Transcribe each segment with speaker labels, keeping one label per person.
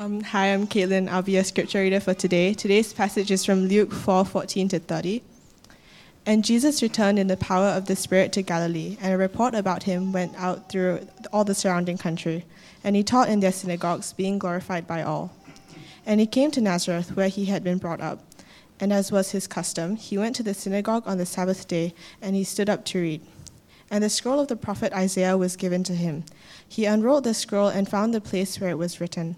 Speaker 1: Um, hi, I'm Caitlin. I'll be your scripture reader for today. Today's passage is from Luke 4 14 to 30. And Jesus returned in the power of the Spirit to Galilee, and a report about him went out through all the surrounding country. And he taught in their synagogues, being glorified by all. And he came to Nazareth, where he had been brought up. And as was his custom, he went to the synagogue on the Sabbath day, and he stood up to read. And the scroll of the prophet Isaiah was given to him. He unrolled the scroll and found the place where it was written.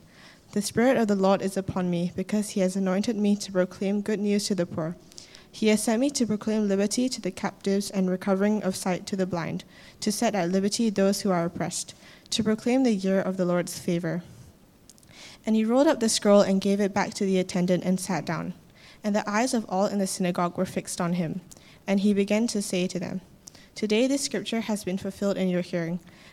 Speaker 1: The Spirit of the Lord is upon me, because he has anointed me to proclaim good news to the poor. He has sent me to proclaim liberty to the captives and recovering of sight to the blind, to set at liberty those who are oppressed, to proclaim the year of the Lord's favor. And he rolled up the scroll and gave it back to the attendant and sat down. And the eyes of all in the synagogue were fixed on him. And he began to say to them, Today this scripture has been fulfilled in your hearing.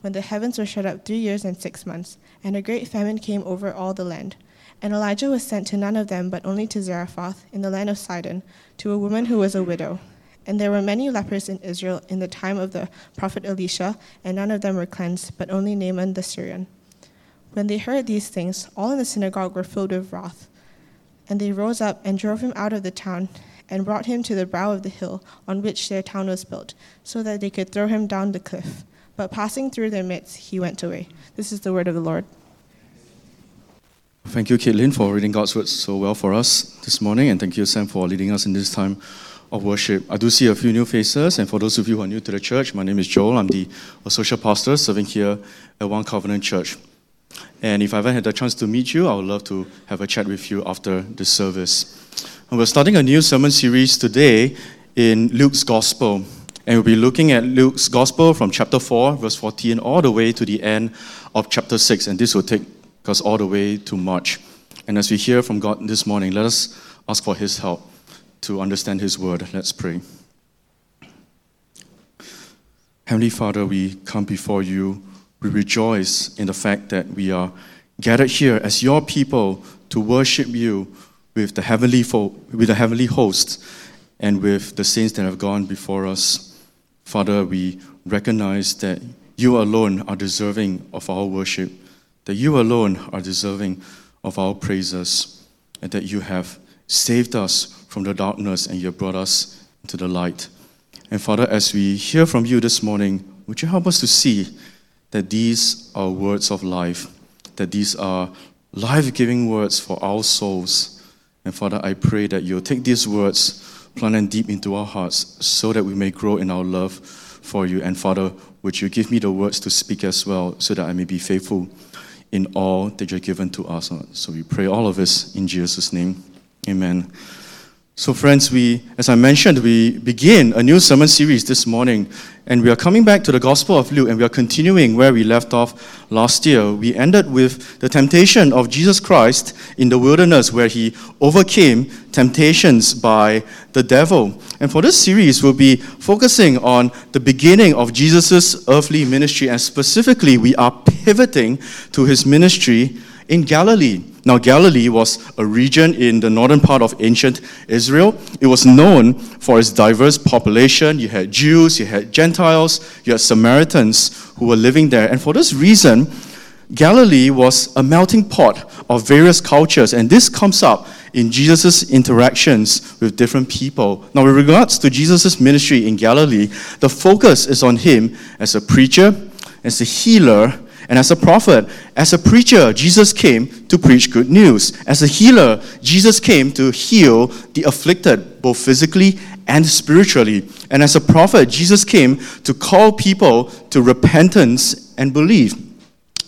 Speaker 1: when the heavens were shut up three years and six months, and a great famine came over all the land. And Elijah was sent to none of them, but only to Zarephath, in the land of Sidon, to a woman who was a widow. And there were many lepers in Israel in the time of the prophet Elisha, and none of them were cleansed, but only Naaman the Syrian. When they heard these things, all in the synagogue were filled with wrath. And they rose up and drove him out of the town, and brought him to the brow of the hill on which their town was built, so that they could throw him down the cliff. But passing through their midst, he went away. This is the word of the Lord.
Speaker 2: Thank you, Caitlin, for reading God's word so well for us this morning, and thank you, Sam, for leading us in this time of worship. I do see a few new faces, and for those of you who are new to the church, my name is Joel. I'm the associate pastor serving here at One Covenant Church. And if I ever had the chance to meet you, I would love to have a chat with you after the service. And we're starting a new sermon series today in Luke's Gospel. And we'll be looking at Luke's Gospel from chapter 4, verse 14, all the way to the end of chapter 6. And this will take us all the way to March. And as we hear from God this morning, let us ask for His help to understand His word. Let's pray. Heavenly Father, we come before you. We rejoice in the fact that we are gathered here as your people to worship you with the heavenly, fo- with the heavenly host and with the saints that have gone before us. Father, we recognize that you alone are deserving of our worship, that you alone are deserving of our praises, and that you have saved us from the darkness and you have brought us into the light. And Father, as we hear from you this morning, would you help us to see that these are words of life, that these are life giving words for our souls. And Father, I pray that you'll take these words plant them deep into our hearts so that we may grow in our love for you. And Father, would you give me the words to speak as well so that I may be faithful in all that you've given to us? So we pray all of this in Jesus' name. Amen. So, friends, we, as I mentioned, we begin a new sermon series this morning, and we are coming back to the Gospel of Luke, and we are continuing where we left off last year. We ended with the temptation of Jesus Christ in the wilderness, where he overcame temptations by the devil. And for this series, we'll be focusing on the beginning of Jesus' earthly ministry, and specifically, we are pivoting to his ministry in Galilee. Now, Galilee was a region in the northern part of ancient Israel. It was known for its diverse population. You had Jews, you had Gentiles, you had Samaritans who were living there. And for this reason, Galilee was a melting pot of various cultures. And this comes up in Jesus' interactions with different people. Now, with regards to Jesus' ministry in Galilee, the focus is on him as a preacher, as a healer, and as a prophet, as a preacher, Jesus came to preach good news. As a healer, Jesus came to heal the afflicted, both physically and spiritually. And as a prophet, Jesus came to call people to repentance and belief.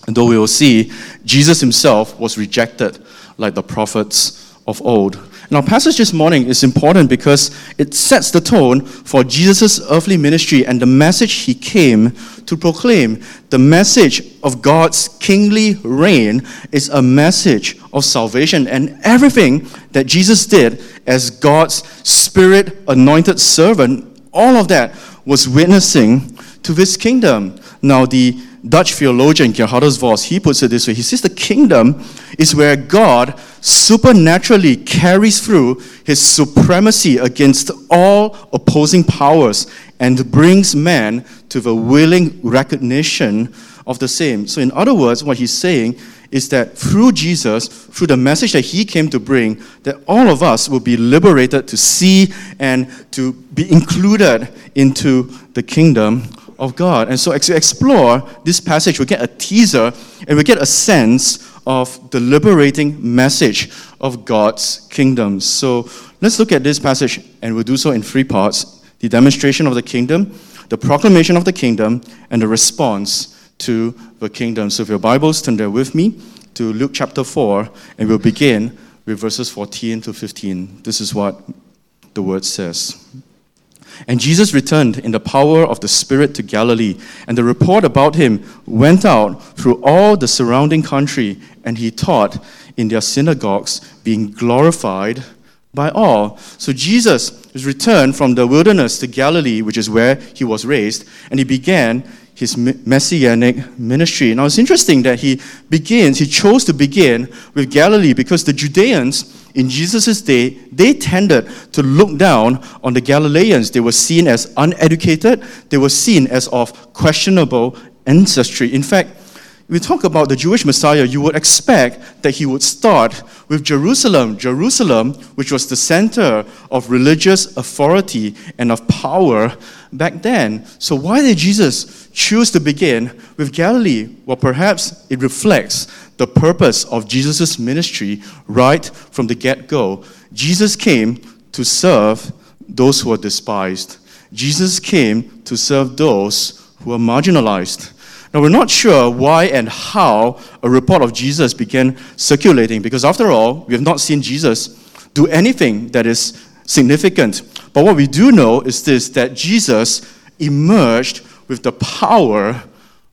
Speaker 2: And though we will see, Jesus himself was rejected like the prophets of old. Our passage this morning is important because it sets the tone for Jesus' earthly ministry and the message he came to proclaim. The message of God's kingly reign is a message of salvation, and everything that Jesus did as God's spirit anointed servant, all of that was witnessing to this kingdom. Now, the Dutch theologian Geerhardus Vos, he puts it this way. He says the kingdom is where God supernaturally carries through his supremacy against all opposing powers and brings man to the willing recognition of the same. So, in other words, what he's saying is that through Jesus, through the message that he came to bring, that all of us will be liberated to see and to be included into the kingdom of God. And so, as we explore this passage, we get a teaser and we get a sense of the liberating message of God's kingdom. So, let's look at this passage, and we'll do so in three parts the demonstration of the kingdom, the proclamation of the kingdom, and the response to the kingdom. So, if your Bibles, turn there with me to Luke chapter 4, and we'll begin with verses 14 to 15. This is what the word says. And Jesus returned in the power of the Spirit to Galilee, and the report about him went out through all the surrounding country, and he taught in their synagogues, being glorified by all. So Jesus was returned from the wilderness to Galilee, which is where he was raised, and he began his messianic ministry. Now it's interesting that he begins, he chose to begin with Galilee because the Judeans in Jesus' day, they tended to look down on the Galileans. They were seen as uneducated, they were seen as of questionable ancestry. In fact, we talk about the Jewish Messiah, you would expect that he would start with Jerusalem. Jerusalem, which was the center of religious authority and of power back then. So, why did Jesus choose to begin with Galilee? Well, perhaps it reflects the purpose of Jesus' ministry right from the get go. Jesus came to serve those who are despised, Jesus came to serve those who are marginalized. Now, we're not sure why and how a report of Jesus began circulating because, after all, we have not seen Jesus do anything that is significant. But what we do know is this that Jesus emerged with the power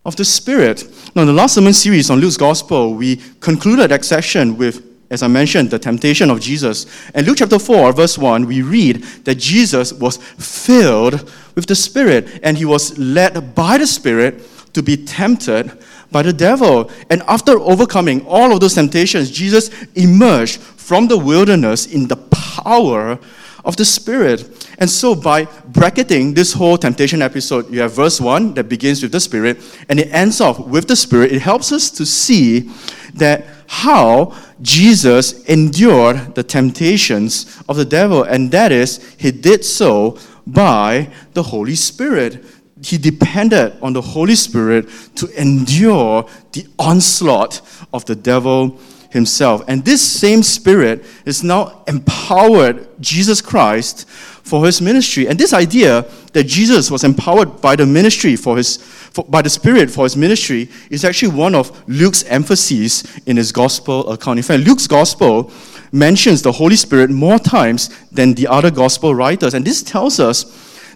Speaker 2: of the Spirit. Now, in the last sermon series on Luke's Gospel, we concluded that section with, as I mentioned, the temptation of Jesus. And Luke chapter 4, verse 1, we read that Jesus was filled with the Spirit and he was led by the Spirit to be tempted by the devil. And after overcoming all of those temptations, Jesus emerged from the wilderness in the power of the Spirit. And so, by bracketing this whole temptation episode, you have verse 1 that begins with the Spirit and it ends off with the Spirit. It helps us to see that how Jesus endured the temptations of the devil, and that is, he did so by the Holy Spirit he depended on the Holy Spirit to endure the onslaught of the devil himself. And this same Spirit is now empowered Jesus Christ for his ministry. And this idea that Jesus was empowered by the ministry for his for, by the Spirit for his ministry is actually one of Luke's emphases in his gospel account. In fact, Luke's gospel mentions the Holy Spirit more times than the other gospel writers. And this tells us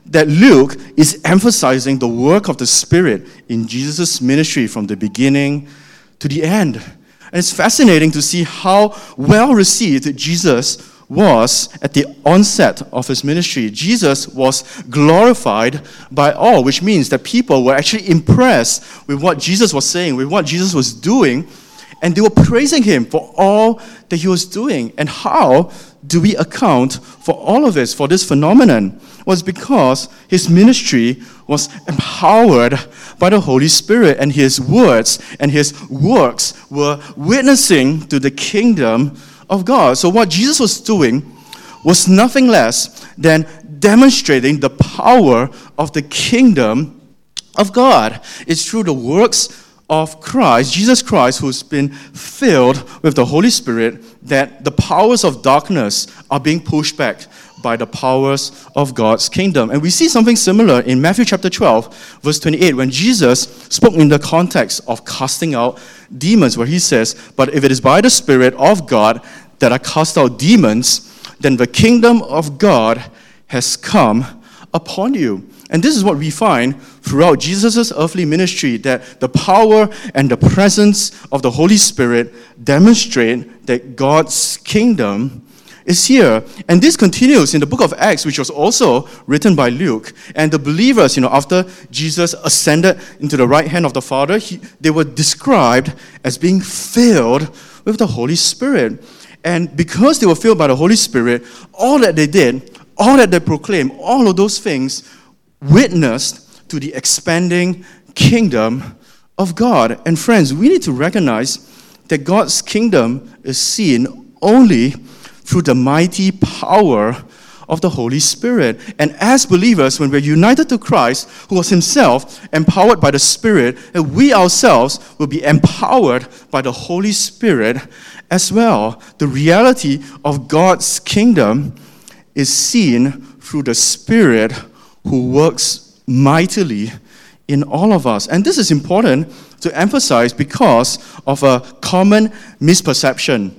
Speaker 2: that Luke is emphasizing the work of the Spirit in Jesus' ministry from the beginning to the end. And it's fascinating to see how well received Jesus was at the onset of his ministry. Jesus was glorified by all, which means that people were actually impressed with what Jesus was saying, with what Jesus was doing, and they were praising him for all that he was doing. And how do we account for all of this, for this phenomenon? Was because his ministry was empowered by the Holy Spirit, and his words and his works were witnessing to the kingdom of God. So, what Jesus was doing was nothing less than demonstrating the power of the kingdom of God. It's through the works of Christ, Jesus Christ, who's been filled with the Holy Spirit, that the powers of darkness are being pushed back by the powers of God's kingdom. And we see something similar in Matthew chapter 12, verse 28, when Jesus spoke in the context of casting out demons, where he says, But if it is by the Spirit of God, that I cast out demons, then the kingdom of God has come upon you. And this is what we find throughout Jesus' earthly ministry that the power and the presence of the Holy Spirit demonstrate that God's kingdom is here. And this continues in the book of Acts, which was also written by Luke. And the believers, you know, after Jesus ascended into the right hand of the Father, he, they were described as being filled with the Holy Spirit. And because they were filled by the Holy Spirit, all that they did, all that they proclaimed, all of those things witnessed to the expanding kingdom of God. And friends, we need to recognize that God's kingdom is seen only through the mighty power of the Holy Spirit. And as believers, when we're united to Christ, who was himself empowered by the Spirit, we ourselves will be empowered by the Holy Spirit as well. The reality of God's kingdom is seen through the Spirit who works mightily in all of us. And this is important to emphasize because of a common misperception.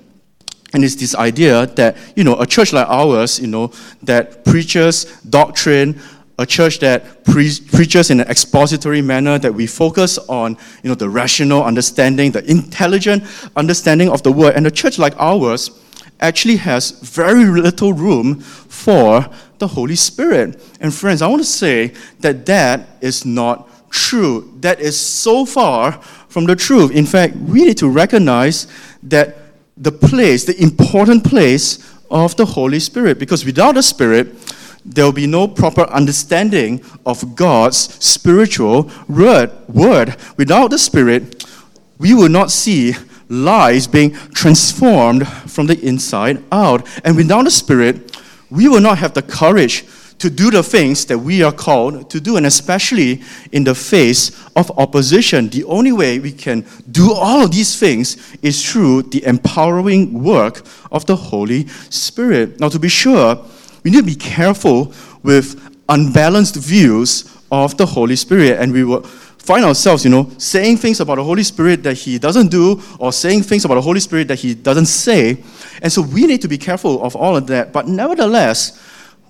Speaker 2: And it's this idea that, you know, a church like ours, you know, that preaches doctrine, a church that pre- preaches in an expository manner, that we focus on, you know, the rational understanding, the intelligent understanding of the word. And a church like ours actually has very little room for the Holy Spirit. And friends, I want to say that that is not true. That is so far from the truth. In fact, we need to recognize that the place, the important place of the Holy Spirit, because without the Spirit, there will be no proper understanding of God's spiritual word. word. Without the Spirit, we will not see lives being transformed from the inside out. And without the Spirit, we will not have the courage to do the things that we are called to do, and especially in the face of opposition. The only way we can do all of these things is through the empowering work of the Holy Spirit. Now, to be sure, we need to be careful with unbalanced views of the Holy Spirit, and we will find ourselves, you know, saying things about the Holy Spirit that He doesn't do, or saying things about the Holy Spirit that He doesn't say. And so we need to be careful of all of that. But nevertheless,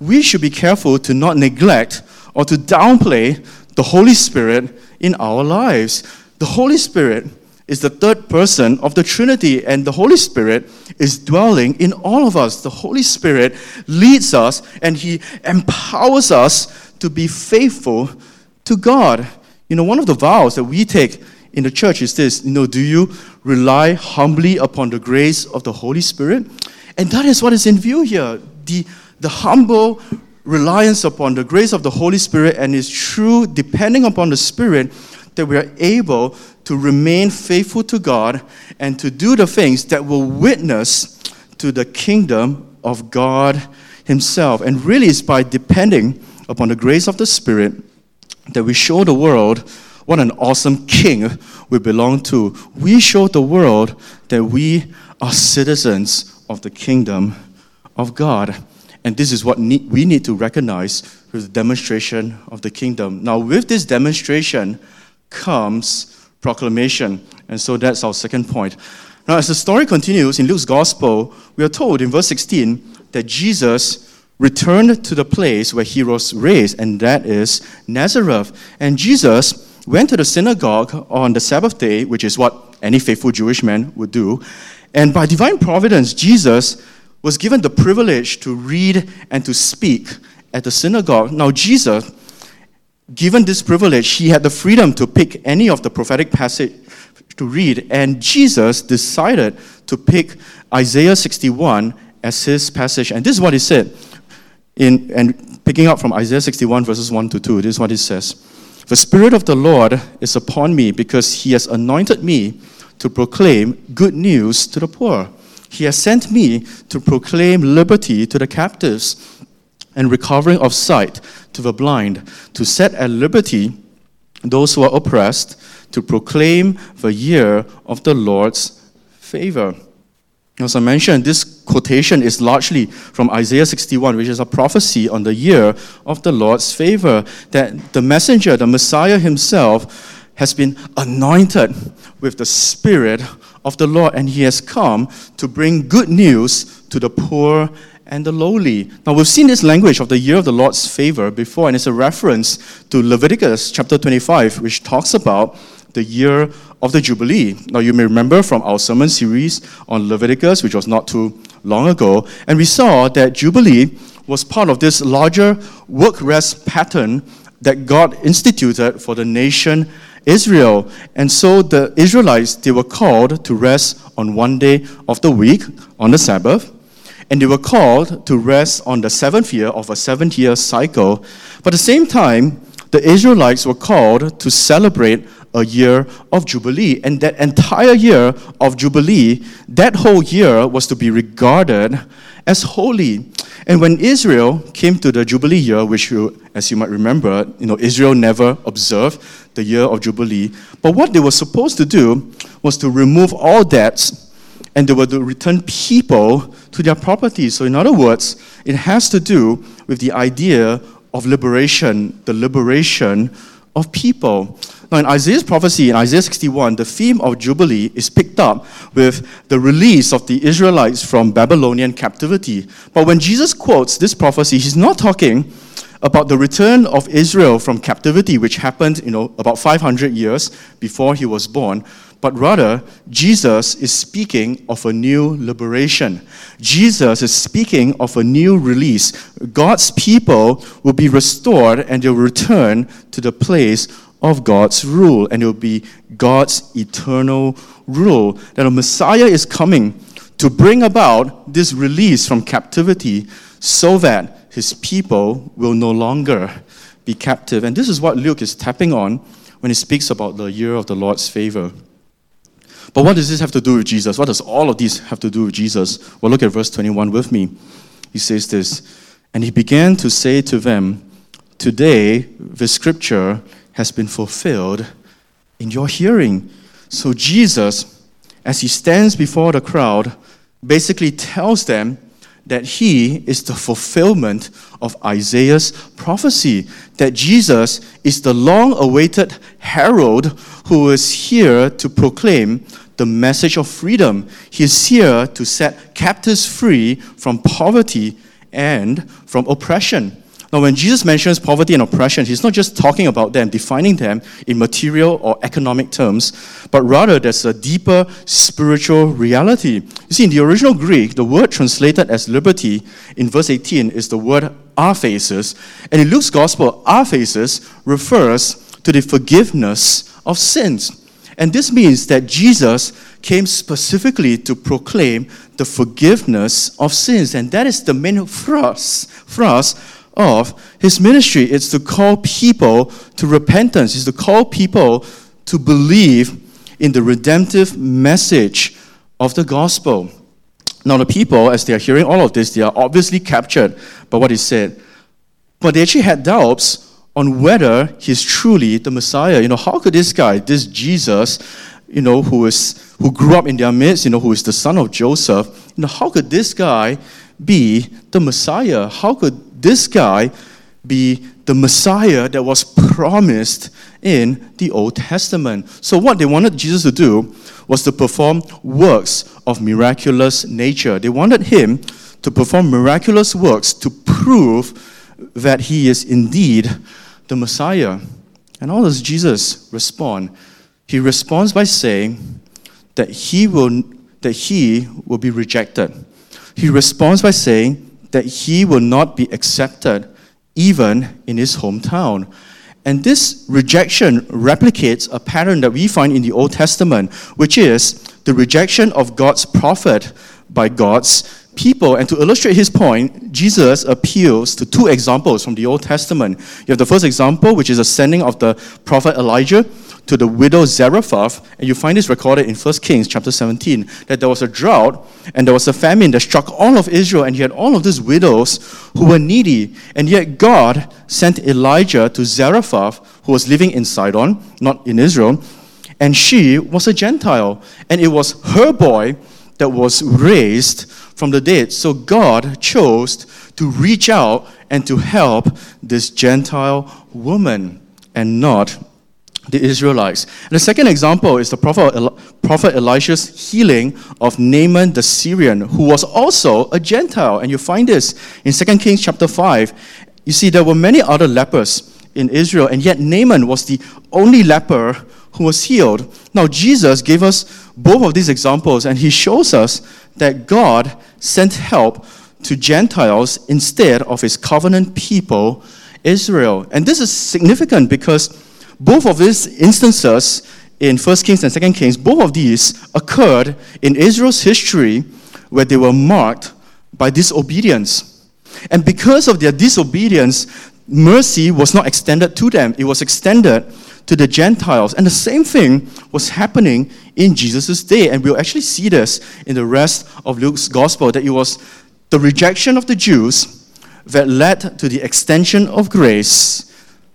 Speaker 2: we should be careful to not neglect or to downplay the Holy Spirit in our lives. The Holy Spirit is the third person of the Trinity, and the Holy Spirit is dwelling in all of us. The Holy Spirit leads us and He empowers us to be faithful to God. You know, one of the vows that we take in the church is this you know, do you rely humbly upon the grace of the Holy Spirit? And that is what is in view here. The the humble reliance upon the grace of the Holy Spirit and is true depending upon the Spirit that we are able to remain faithful to God and to do the things that will witness to the kingdom of God Himself. And really, it's by depending upon the grace of the Spirit that we show the world what an awesome king we belong to. We show the world that we are citizens of the kingdom of God. And this is what need, we need to recognize with the demonstration of the kingdom. Now, with this demonstration comes proclamation. And so that's our second point. Now, as the story continues in Luke's gospel, we are told in verse 16 that Jesus returned to the place where he was raised, and that is Nazareth. And Jesus went to the synagogue on the Sabbath day, which is what any faithful Jewish man would do. And by divine providence, Jesus was given the privilege to read and to speak at the synagogue. Now, Jesus, given this privilege, he had the freedom to pick any of the prophetic passage to read, and Jesus decided to pick Isaiah 61 as his passage. And this is what he said, in, and picking up from Isaiah 61, verses 1 to 2, this is what he says The Spirit of the Lord is upon me because he has anointed me to proclaim good news to the poor. He has sent me to proclaim liberty to the captives and recovering of sight to the blind, to set at liberty those who are oppressed, to proclaim the year of the Lord's favor. As I mentioned, this quotation is largely from Isaiah 61, which is a prophecy on the year of the Lord's favor, that the messenger, the Messiah himself, has been anointed with the Spirit of the Lord, and he has come to bring good news to the poor and the lowly. Now, we've seen this language of the year of the Lord's favor before, and it's a reference to Leviticus chapter 25, which talks about the year of the Jubilee. Now, you may remember from our sermon series on Leviticus, which was not too long ago, and we saw that Jubilee was part of this larger work rest pattern that God instituted for the nation Israel. And so the Israelites, they were called to rest on one day of the week, on the Sabbath. And they were called to rest on the seventh year of a seven year cycle. But at the same time, the Israelites were called to celebrate a year of Jubilee. And that entire year of Jubilee, that whole year was to be regarded as holy. And when Israel came to the Jubilee year, which you, as you might remember, you know, Israel never observed the year of Jubilee. But what they were supposed to do was to remove all debts and they were to return people to their property. So, in other words, it has to do with the idea of liberation, the liberation of people. Now, in Isaiah's prophecy, in Isaiah 61, the theme of Jubilee is picked up with the release of the Israelites from Babylonian captivity. But when Jesus quotes this prophecy, he's not talking about the return of Israel from captivity, which happened, you know, about 500 years before he was born, but rather, Jesus is speaking of a new liberation. Jesus is speaking of a new release. God's people will be restored and they'll return to the place of God's rule, and it will be God's eternal rule. That a Messiah is coming to bring about this release from captivity so that his people will no longer be captive. And this is what Luke is tapping on when he speaks about the year of the Lord's favor. But what does this have to do with Jesus? What does all of these have to do with Jesus? Well, look at verse 21 with me. He says this And he began to say to them, Today the scripture has been fulfilled in your hearing. So Jesus, as he stands before the crowd, basically tells them that he is the fulfillment of Isaiah's prophecy, that Jesus is the long awaited herald who is here to proclaim the message of freedom. He is here to set captives free from poverty and from oppression. Now, when Jesus mentions poverty and oppression, he's not just talking about them, defining them in material or economic terms, but rather there's a deeper spiritual reality. You see, in the original Greek, the word translated as liberty in verse 18 is the word aphesis, and in Luke's gospel, aphesis refers to the forgiveness of sins. And this means that Jesus came specifically to proclaim the forgiveness of sins, and that is the main thrust, thrust of his ministry. It's to call people to repentance, it's to call people to believe in the redemptive message of the gospel. Now, the people, as they are hearing all of this, they are obviously captured by what he said. But they actually had doubts on whether he's truly the Messiah. You know, how could this guy, this Jesus, you know, who is who grew up in their midst, you know, who is the son of Joseph, you know, how could this guy be the Messiah? How could this guy be the Messiah that was promised in the Old Testament. So, what they wanted Jesus to do was to perform works of miraculous nature. They wanted him to perform miraculous works to prove that he is indeed the Messiah. And how does Jesus respond? He responds by saying that he will, that he will be rejected. He responds by saying that he will not be accepted even in his hometown. And this rejection replicates a pattern that we find in the Old Testament, which is the rejection of God's prophet by God's people. And to illustrate his point, Jesus appeals to two examples from the Old Testament. You have the first example, which is the sending of the prophet Elijah to the widow Zarephath, and you find this recorded in 1 Kings chapter 17, that there was a drought and there was a famine that struck all of Israel, and you had all of these widows who were needy. And yet God sent Elijah to Zarephath, who was living in Sidon, not in Israel, and she was a Gentile. And it was her boy that was raised from the dead. So God chose to reach out and to help this Gentile woman and not the Israelites. And the second example is the prophet, prophet Elisha's healing of Naaman the Syrian, who was also a Gentile. And you find this in 2 Kings chapter 5. You see, there were many other lepers in Israel, and yet Naaman was the only leper who was healed. Now, Jesus gave us both of these examples, and he shows us that God sent help to Gentiles instead of his covenant people, Israel. And this is significant because both of these instances in 1 Kings and 2 Kings, both of these occurred in Israel's history where they were marked by disobedience. And because of their disobedience, mercy was not extended to them, it was extended to the Gentiles. And the same thing was happening in Jesus' day. And we'll actually see this in the rest of Luke's gospel that it was the rejection of the Jews that led to the extension of grace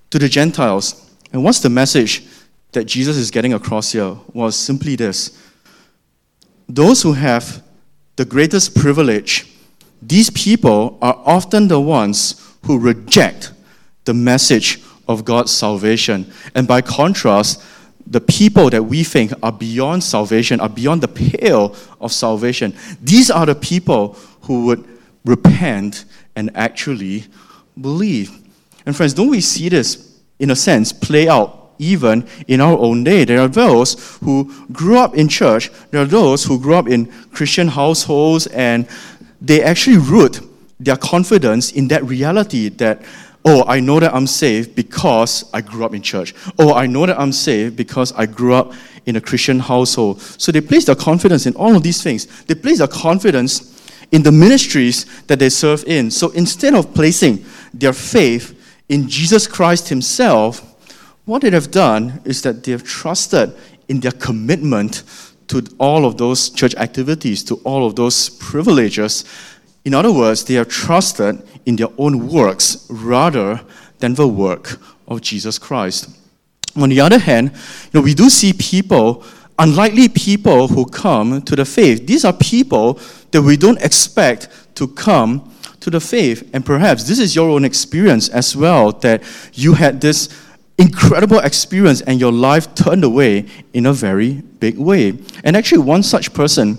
Speaker 2: to the Gentiles. And what's the message that Jesus is getting across here was simply this those who have the greatest privilege, these people are often the ones who reject the message of God's salvation. And by contrast, the people that we think are beyond salvation, are beyond the pale of salvation, these are the people who would repent and actually believe. And friends, don't we see this in a sense, play out even in our own day. There are those who grew up in church, there are those who grew up in Christian households, and they actually root their confidence in that reality that, oh, I know that I'm saved because I grew up in church. Oh, I know that I'm saved because I grew up in a Christian household. So they place their confidence in all of these things. They place their confidence in the ministries that they serve in. So instead of placing their faith in Jesus Christ Himself, what they have done is that they have trusted in their commitment to all of those church activities, to all of those privileges. In other words, they have trusted in their own works rather than the work of Jesus Christ. On the other hand, you know, we do see people, unlikely people who come to the faith. These are people that we don't expect to come to the faith. And perhaps this is your own experience as well that you had this incredible experience and your life turned away in a very big way. And actually, one such person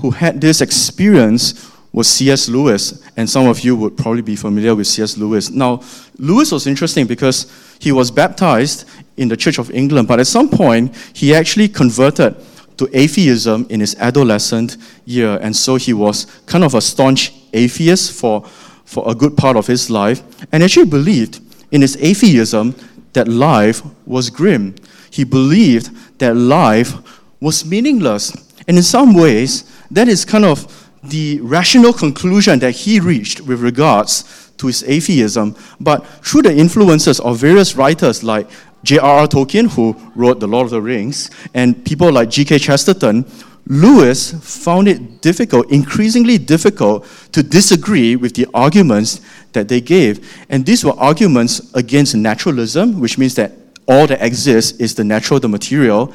Speaker 2: who had this experience was C.S. Lewis. And some of you would probably be familiar with C.S. Lewis. Now, Lewis was interesting because he was baptized in the Church of England, but at some point, he actually converted to atheism in his adolescent year. And so he was kind of a staunch atheist for, for a good part of his life and actually believed in his atheism that life was grim. He believed that life was meaningless. And in some ways, that is kind of the rational conclusion that he reached with regards to his atheism. But through the influences of various writers like J.R.R. Tolkien, who wrote The Lord of the Rings, and people like G.K. Chesterton, Lewis found it difficult, increasingly difficult, to disagree with the arguments that they gave. And these were arguments against naturalism, which means that all that exists is the natural, the material.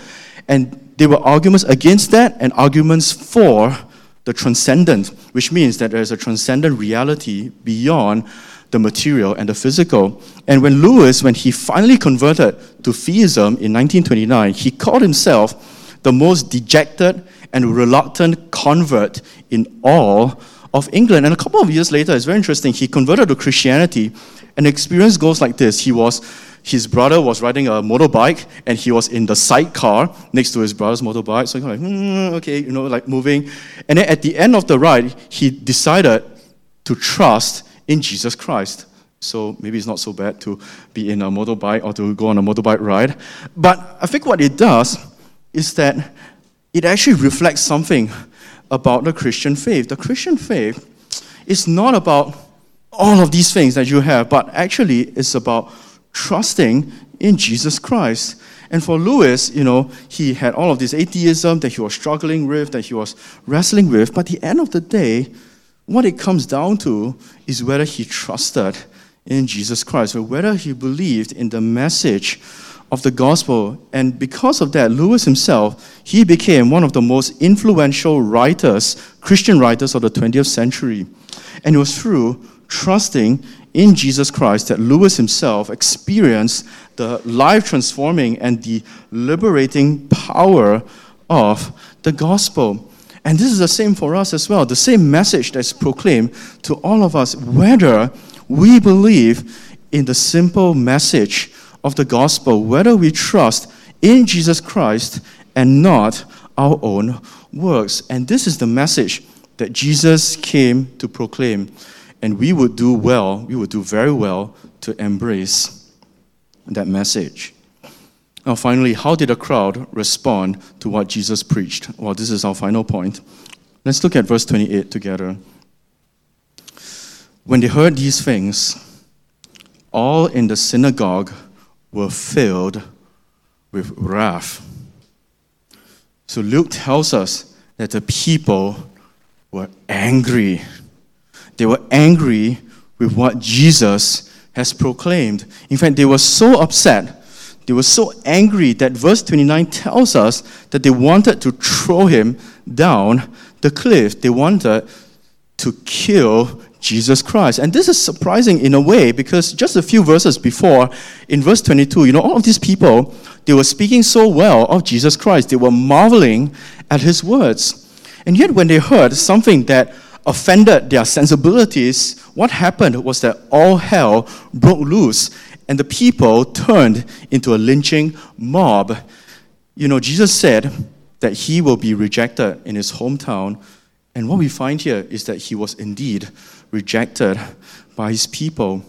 Speaker 2: And they were arguments against that and arguments for the transcendent, which means that there is a transcendent reality beyond the material and the physical. And when Lewis, when he finally converted to theism in 1929, he called himself the most dejected and reluctant convert in all of England. And a couple of years later, it's very interesting, he converted to Christianity, and the experience goes like this. He was his brother was riding a motorbike and he was in the sidecar next to his brother's motorbike. So he was like, hmm, okay, you know, like moving. And then at the end of the ride, he decided to trust in Jesus Christ. So maybe it's not so bad to be in a motorbike or to go on a motorbike ride. But I think what it does is that it actually reflects something about the Christian faith. The Christian faith is not about all of these things that you have, but actually it's about trusting in Jesus Christ. And for Lewis, you know, he had all of this atheism that he was struggling with, that he was wrestling with, but at the end of the day, what it comes down to is whether he trusted in Jesus Christ, or whether he believed in the message of the gospel. And because of that, Lewis himself, he became one of the most influential writers, Christian writers of the 20th century. And it was through trusting in Jesus Christ that Lewis himself experienced the life transforming and the liberating power of the gospel. And this is the same for us as well. The same message that's proclaimed to all of us, whether we believe in the simple message of the gospel, whether we trust in Jesus Christ and not our own works. And this is the message that Jesus came to proclaim. And we would do well, we would do very well to embrace that message. Now, finally, how did the crowd respond to what Jesus preached? Well, this is our final point. Let's look at verse 28 together. When they heard these things, all in the synagogue were filled with wrath. So Luke tells us that the people were angry. They were angry with what Jesus has proclaimed. In fact, they were so upset they were so angry that verse 29 tells us that they wanted to throw him down the cliff. They wanted to kill Jesus Christ. And this is surprising in a way because just a few verses before, in verse 22, you know, all of these people, they were speaking so well of Jesus Christ. They were marveling at his words. And yet, when they heard something that offended their sensibilities, what happened was that all hell broke loose and the people turned into a lynching mob. You know, Jesus said that he will be rejected in his hometown. And what we find here is that he was indeed rejected by his people.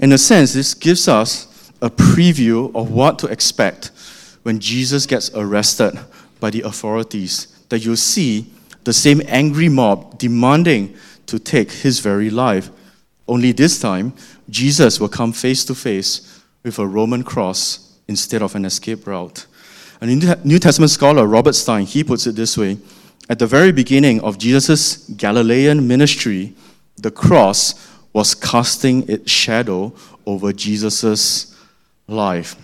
Speaker 2: In a sense, this gives us a preview of what to expect when Jesus gets arrested by the authorities. That you'll see the same angry mob demanding to take his very life. Only this time, Jesus will come face to face with a Roman cross instead of an escape route. A New Testament scholar, Robert Stein, he puts it this way At the very beginning of Jesus' Galilean ministry, the cross was casting its shadow over Jesus' life.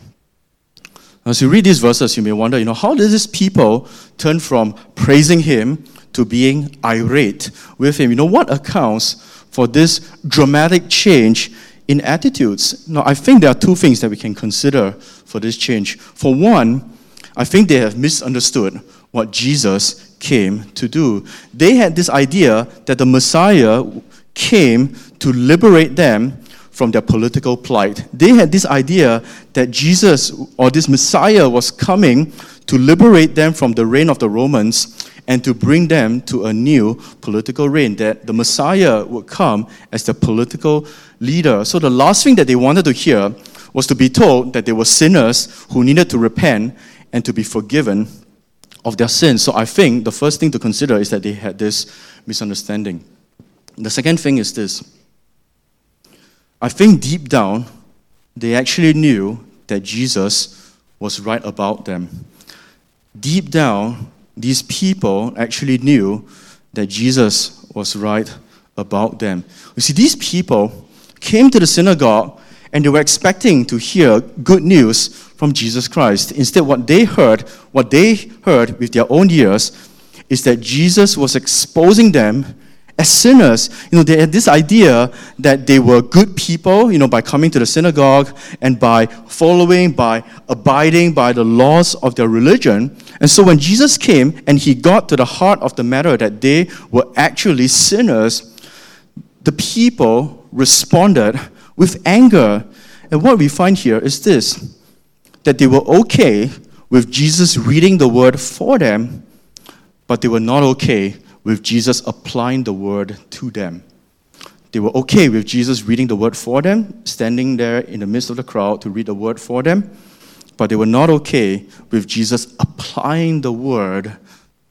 Speaker 2: As you read these verses, you may wonder, you know, how did these people turn from praising him to being irate with him? You know, what accounts for this dramatic change in attitudes. Now, I think there are two things that we can consider for this change. For one, I think they have misunderstood what Jesus came to do. They had this idea that the Messiah came to liberate them from their political plight. They had this idea that Jesus or this Messiah was coming to liberate them from the reign of the Romans and to bring them to a new political reign, that the Messiah would come as the political leader. So the last thing that they wanted to hear was to be told that they were sinners who needed to repent and to be forgiven of their sins. So I think the first thing to consider is that they had this misunderstanding. The second thing is this I think deep down, they actually knew that Jesus was right about them. Deep down, these people actually knew that Jesus was right about them. You see, these people came to the synagogue and they were expecting to hear good news from Jesus Christ. Instead, what they heard, what they heard with their own ears, is that Jesus was exposing them as sinners. You know, they had this idea that they were good people, you know, by coming to the synagogue and by following, by abiding by the laws of their religion. And so when Jesus came and he got to the heart of the matter that they were actually sinners, the people responded with anger. And what we find here is this that they were okay with Jesus reading the word for them, but they were not okay with Jesus applying the word to them. They were okay with Jesus reading the word for them, standing there in the midst of the crowd to read the word for them, but they were not okay with Jesus applying the word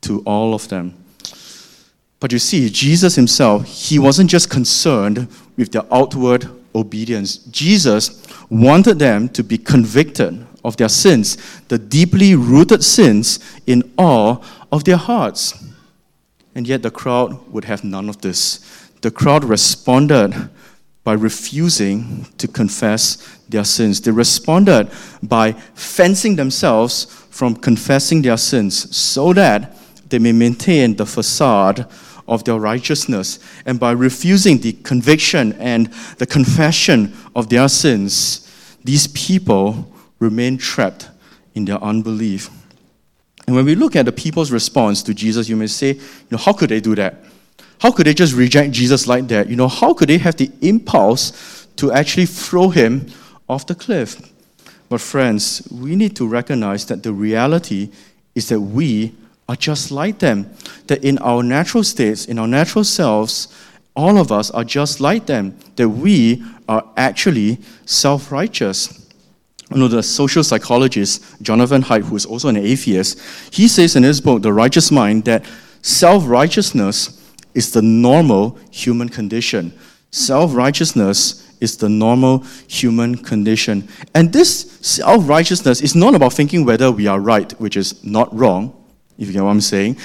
Speaker 2: to all of them. But you see, Jesus himself, he wasn't just concerned with their outward obedience. Jesus wanted them to be convicted of their sins, the deeply rooted sins in all of their hearts. And yet the crowd would have none of this. The crowd responded by refusing to confess their sins. They responded by fencing themselves from confessing their sins so that they may maintain the facade of their righteousness. And by refusing the conviction and the confession of their sins, these people remain trapped in their unbelief. And when we look at the people's response to Jesus, you may say, you know, how could they do that? How could they just reject Jesus like that? You know, how could they have the impulse to actually throw him off the cliff? But friends, we need to recognize that the reality is that we are just like them. That in our natural states, in our natural selves, all of us are just like them. That we are actually self righteous. You know, the social psychologist Jonathan Haidt, who is also an atheist, he says in his book, The Righteous Mind, that self righteousness is the normal human condition. Self righteousness is the normal human condition. And this self righteousness is not about thinking whether we are right, which is not wrong, if you get what I'm saying.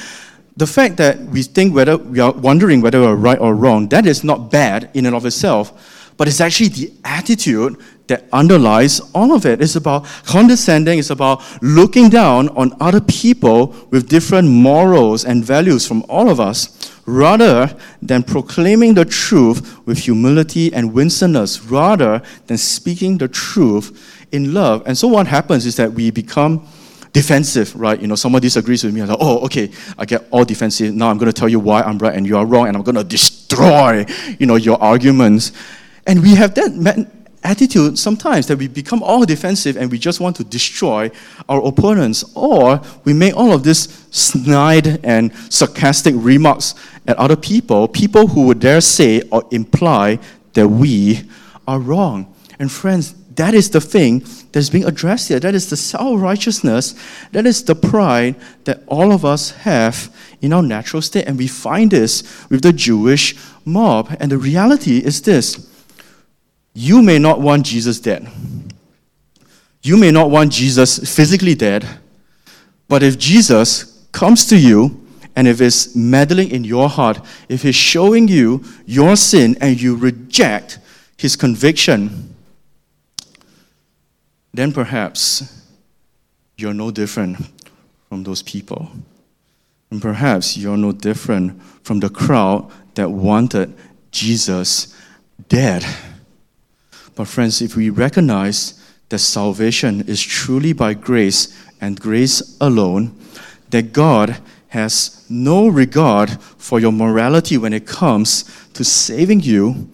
Speaker 2: The fact that we think whether we are wondering whether we're right or wrong, that is not bad in and of itself, but it's actually the attitude that underlies all of it. It's about condescending, it's about looking down on other people with different morals and values from all of us, rather than proclaiming the truth with humility and winsomeness, rather than speaking the truth in love. And so what happens is that we become defensive, right? You know, someone disagrees with me, I'm like, oh, okay, I get all defensive. Now I'm going to tell you why I'm right and you are wrong, and I'm going to destroy, you know, your arguments. And we have that attitude sometimes that we become all defensive and we just want to destroy our opponents, or we make all of this snide and sarcastic remarks at other people, people who would dare say or imply that we are wrong. And friends, that is the thing that's being addressed here. That is the self righteousness. That is the pride that all of us have in our natural state. And we find this with the Jewish mob. And the reality is this you may not want Jesus dead. You may not want Jesus physically dead. But if Jesus comes to you and if it's meddling in your heart, if he's showing you your sin and you reject his conviction, then perhaps you're no different from those people. And perhaps you're no different from the crowd that wanted Jesus dead. But, friends, if we recognize that salvation is truly by grace and grace alone, that God has no regard for your morality when it comes to saving you,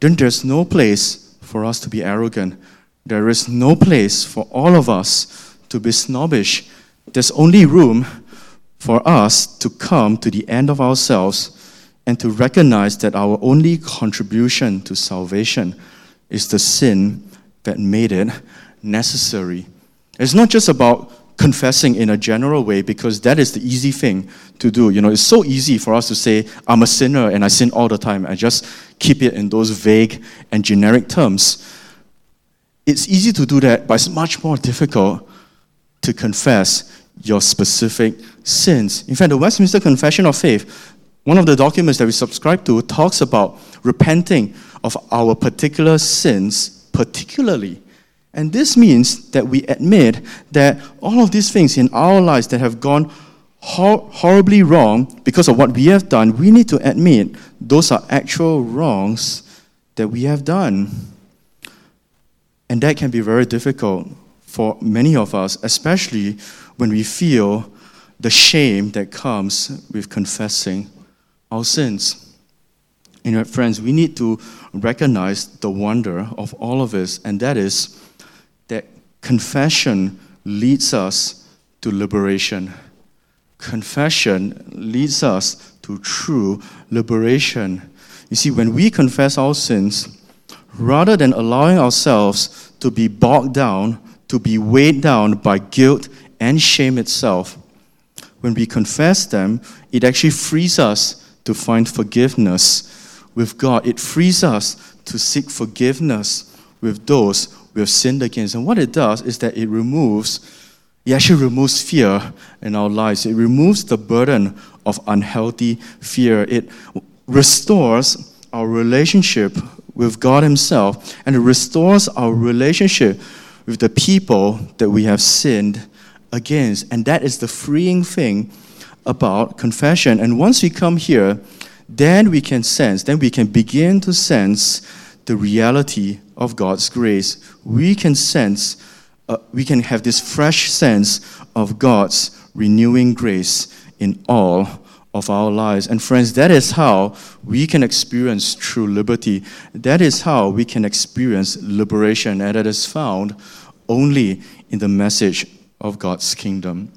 Speaker 2: then there's no place for us to be arrogant there is no place for all of us to be snobbish. There's only room for us to come to the end of ourselves and to recognize that our only contribution to salvation is the sin that made it necessary. It's not just about confessing in a general way because that is the easy thing to do. You know, it's so easy for us to say, I'm a sinner and I sin all the time. I just keep it in those vague and generic terms. It's easy to do that, but it's much more difficult to confess your specific sins. In fact, the Westminster Confession of Faith, one of the documents that we subscribe to, talks about repenting of our particular sins, particularly. And this means that we admit that all of these things in our lives that have gone hor- horribly wrong because of what we have done, we need to admit those are actual wrongs that we have done. And that can be very difficult for many of us, especially when we feel the shame that comes with confessing our sins. You know, friends, we need to recognize the wonder of all of this, and that is that confession leads us to liberation. Confession leads us to true liberation. You see, when we confess our sins, rather than allowing ourselves to be bogged down, to be weighed down by guilt and shame itself, when we confess them, it actually frees us to find forgiveness with God. It frees us to seek forgiveness with those we have sinned against. And what it does is that it removes, it actually removes fear in our lives. It removes the burden of unhealthy fear. It restores our relationship with God Himself, and it restores our relationship with the people that we have sinned against. And that is the freeing thing about confession. And once we come here, then we can sense, then we can begin to sense the reality of God's grace. We can sense, uh, we can have this fresh sense of God's renewing grace in all of our lives. And friends, that is how we can experience true liberty. That is how we can experience liberation, and that is found only in the message of God's kingdom.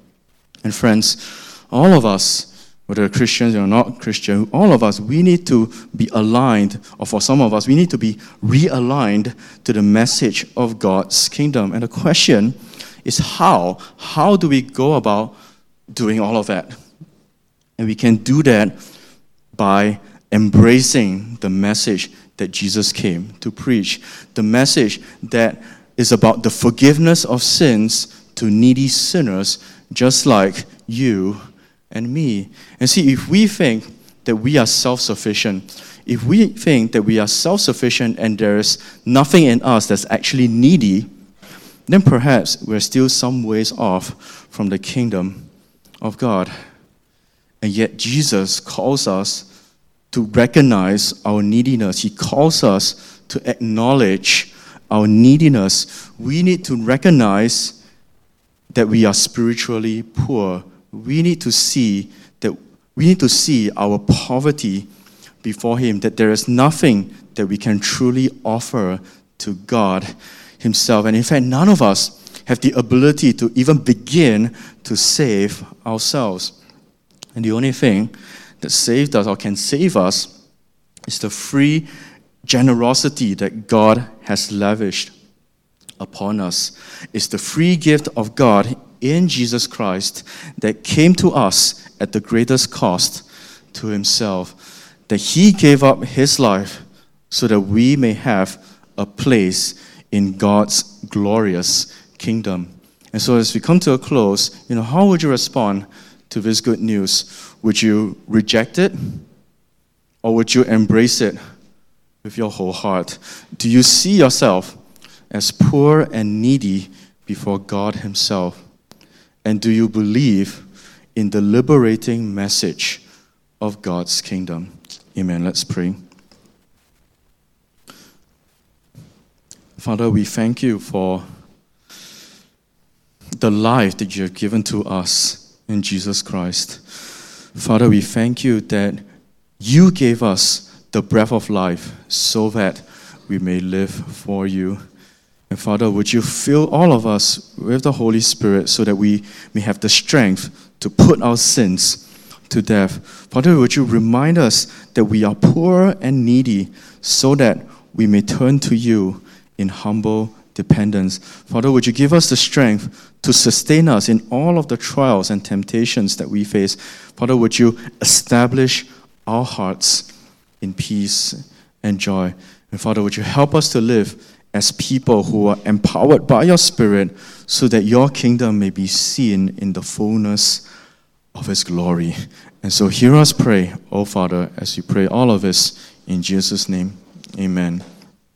Speaker 2: And friends, all of us, whether Christians or not Christian, all of us, we need to be aligned, or for some of us, we need to be realigned to the message of God's kingdom. And the question is how? How do we go about doing all of that? And we can do that by embracing the message that Jesus came to preach, the message that is about the forgiveness of sins to needy sinners just like you and me. And see, if we think that we are self sufficient, if we think that we are self sufficient and there is nothing in us that's actually needy, then perhaps we're still some ways off from the kingdom of God. And yet, Jesus calls us to recognize our neediness. He calls us to acknowledge our neediness. We need to recognize that we are spiritually poor. We need to see that we need to see our poverty before Him, that there is nothing that we can truly offer to God Himself. And in fact, none of us have the ability to even begin to save ourselves. And the only thing that saved us or can save us is the free generosity that God has lavished upon us. It's the free gift of God in Jesus Christ that came to us at the greatest cost to Himself, that He gave up His life so that we may have a place in God's glorious kingdom. And so, as we come to a close, you know, how would you respond to this good news? Would you reject it or would you embrace it with your whole heart? Do you see yourself as poor and needy before God Himself? And do you believe in the liberating message of God's kingdom? Amen. Let's pray. Father, we thank you for the life that you have given to us in Jesus Christ. Father, we thank you that you gave us the breath of life so that we may live for you. And Father, would you fill all of us with the Holy Spirit so that we may have the strength to put our sins to death? Father, would you remind us that we are poor and needy so that we may turn to you in humble dependence. Father, would you give us the strength to sustain us in all of the trials and temptations that we face? Father, would you establish our hearts in peace and joy? And Father, would you help us to live as people who are empowered by your Spirit so that your kingdom may be seen in the fullness of His glory? And so hear us pray, oh Father, as we pray all of us in Jesus' name. Amen.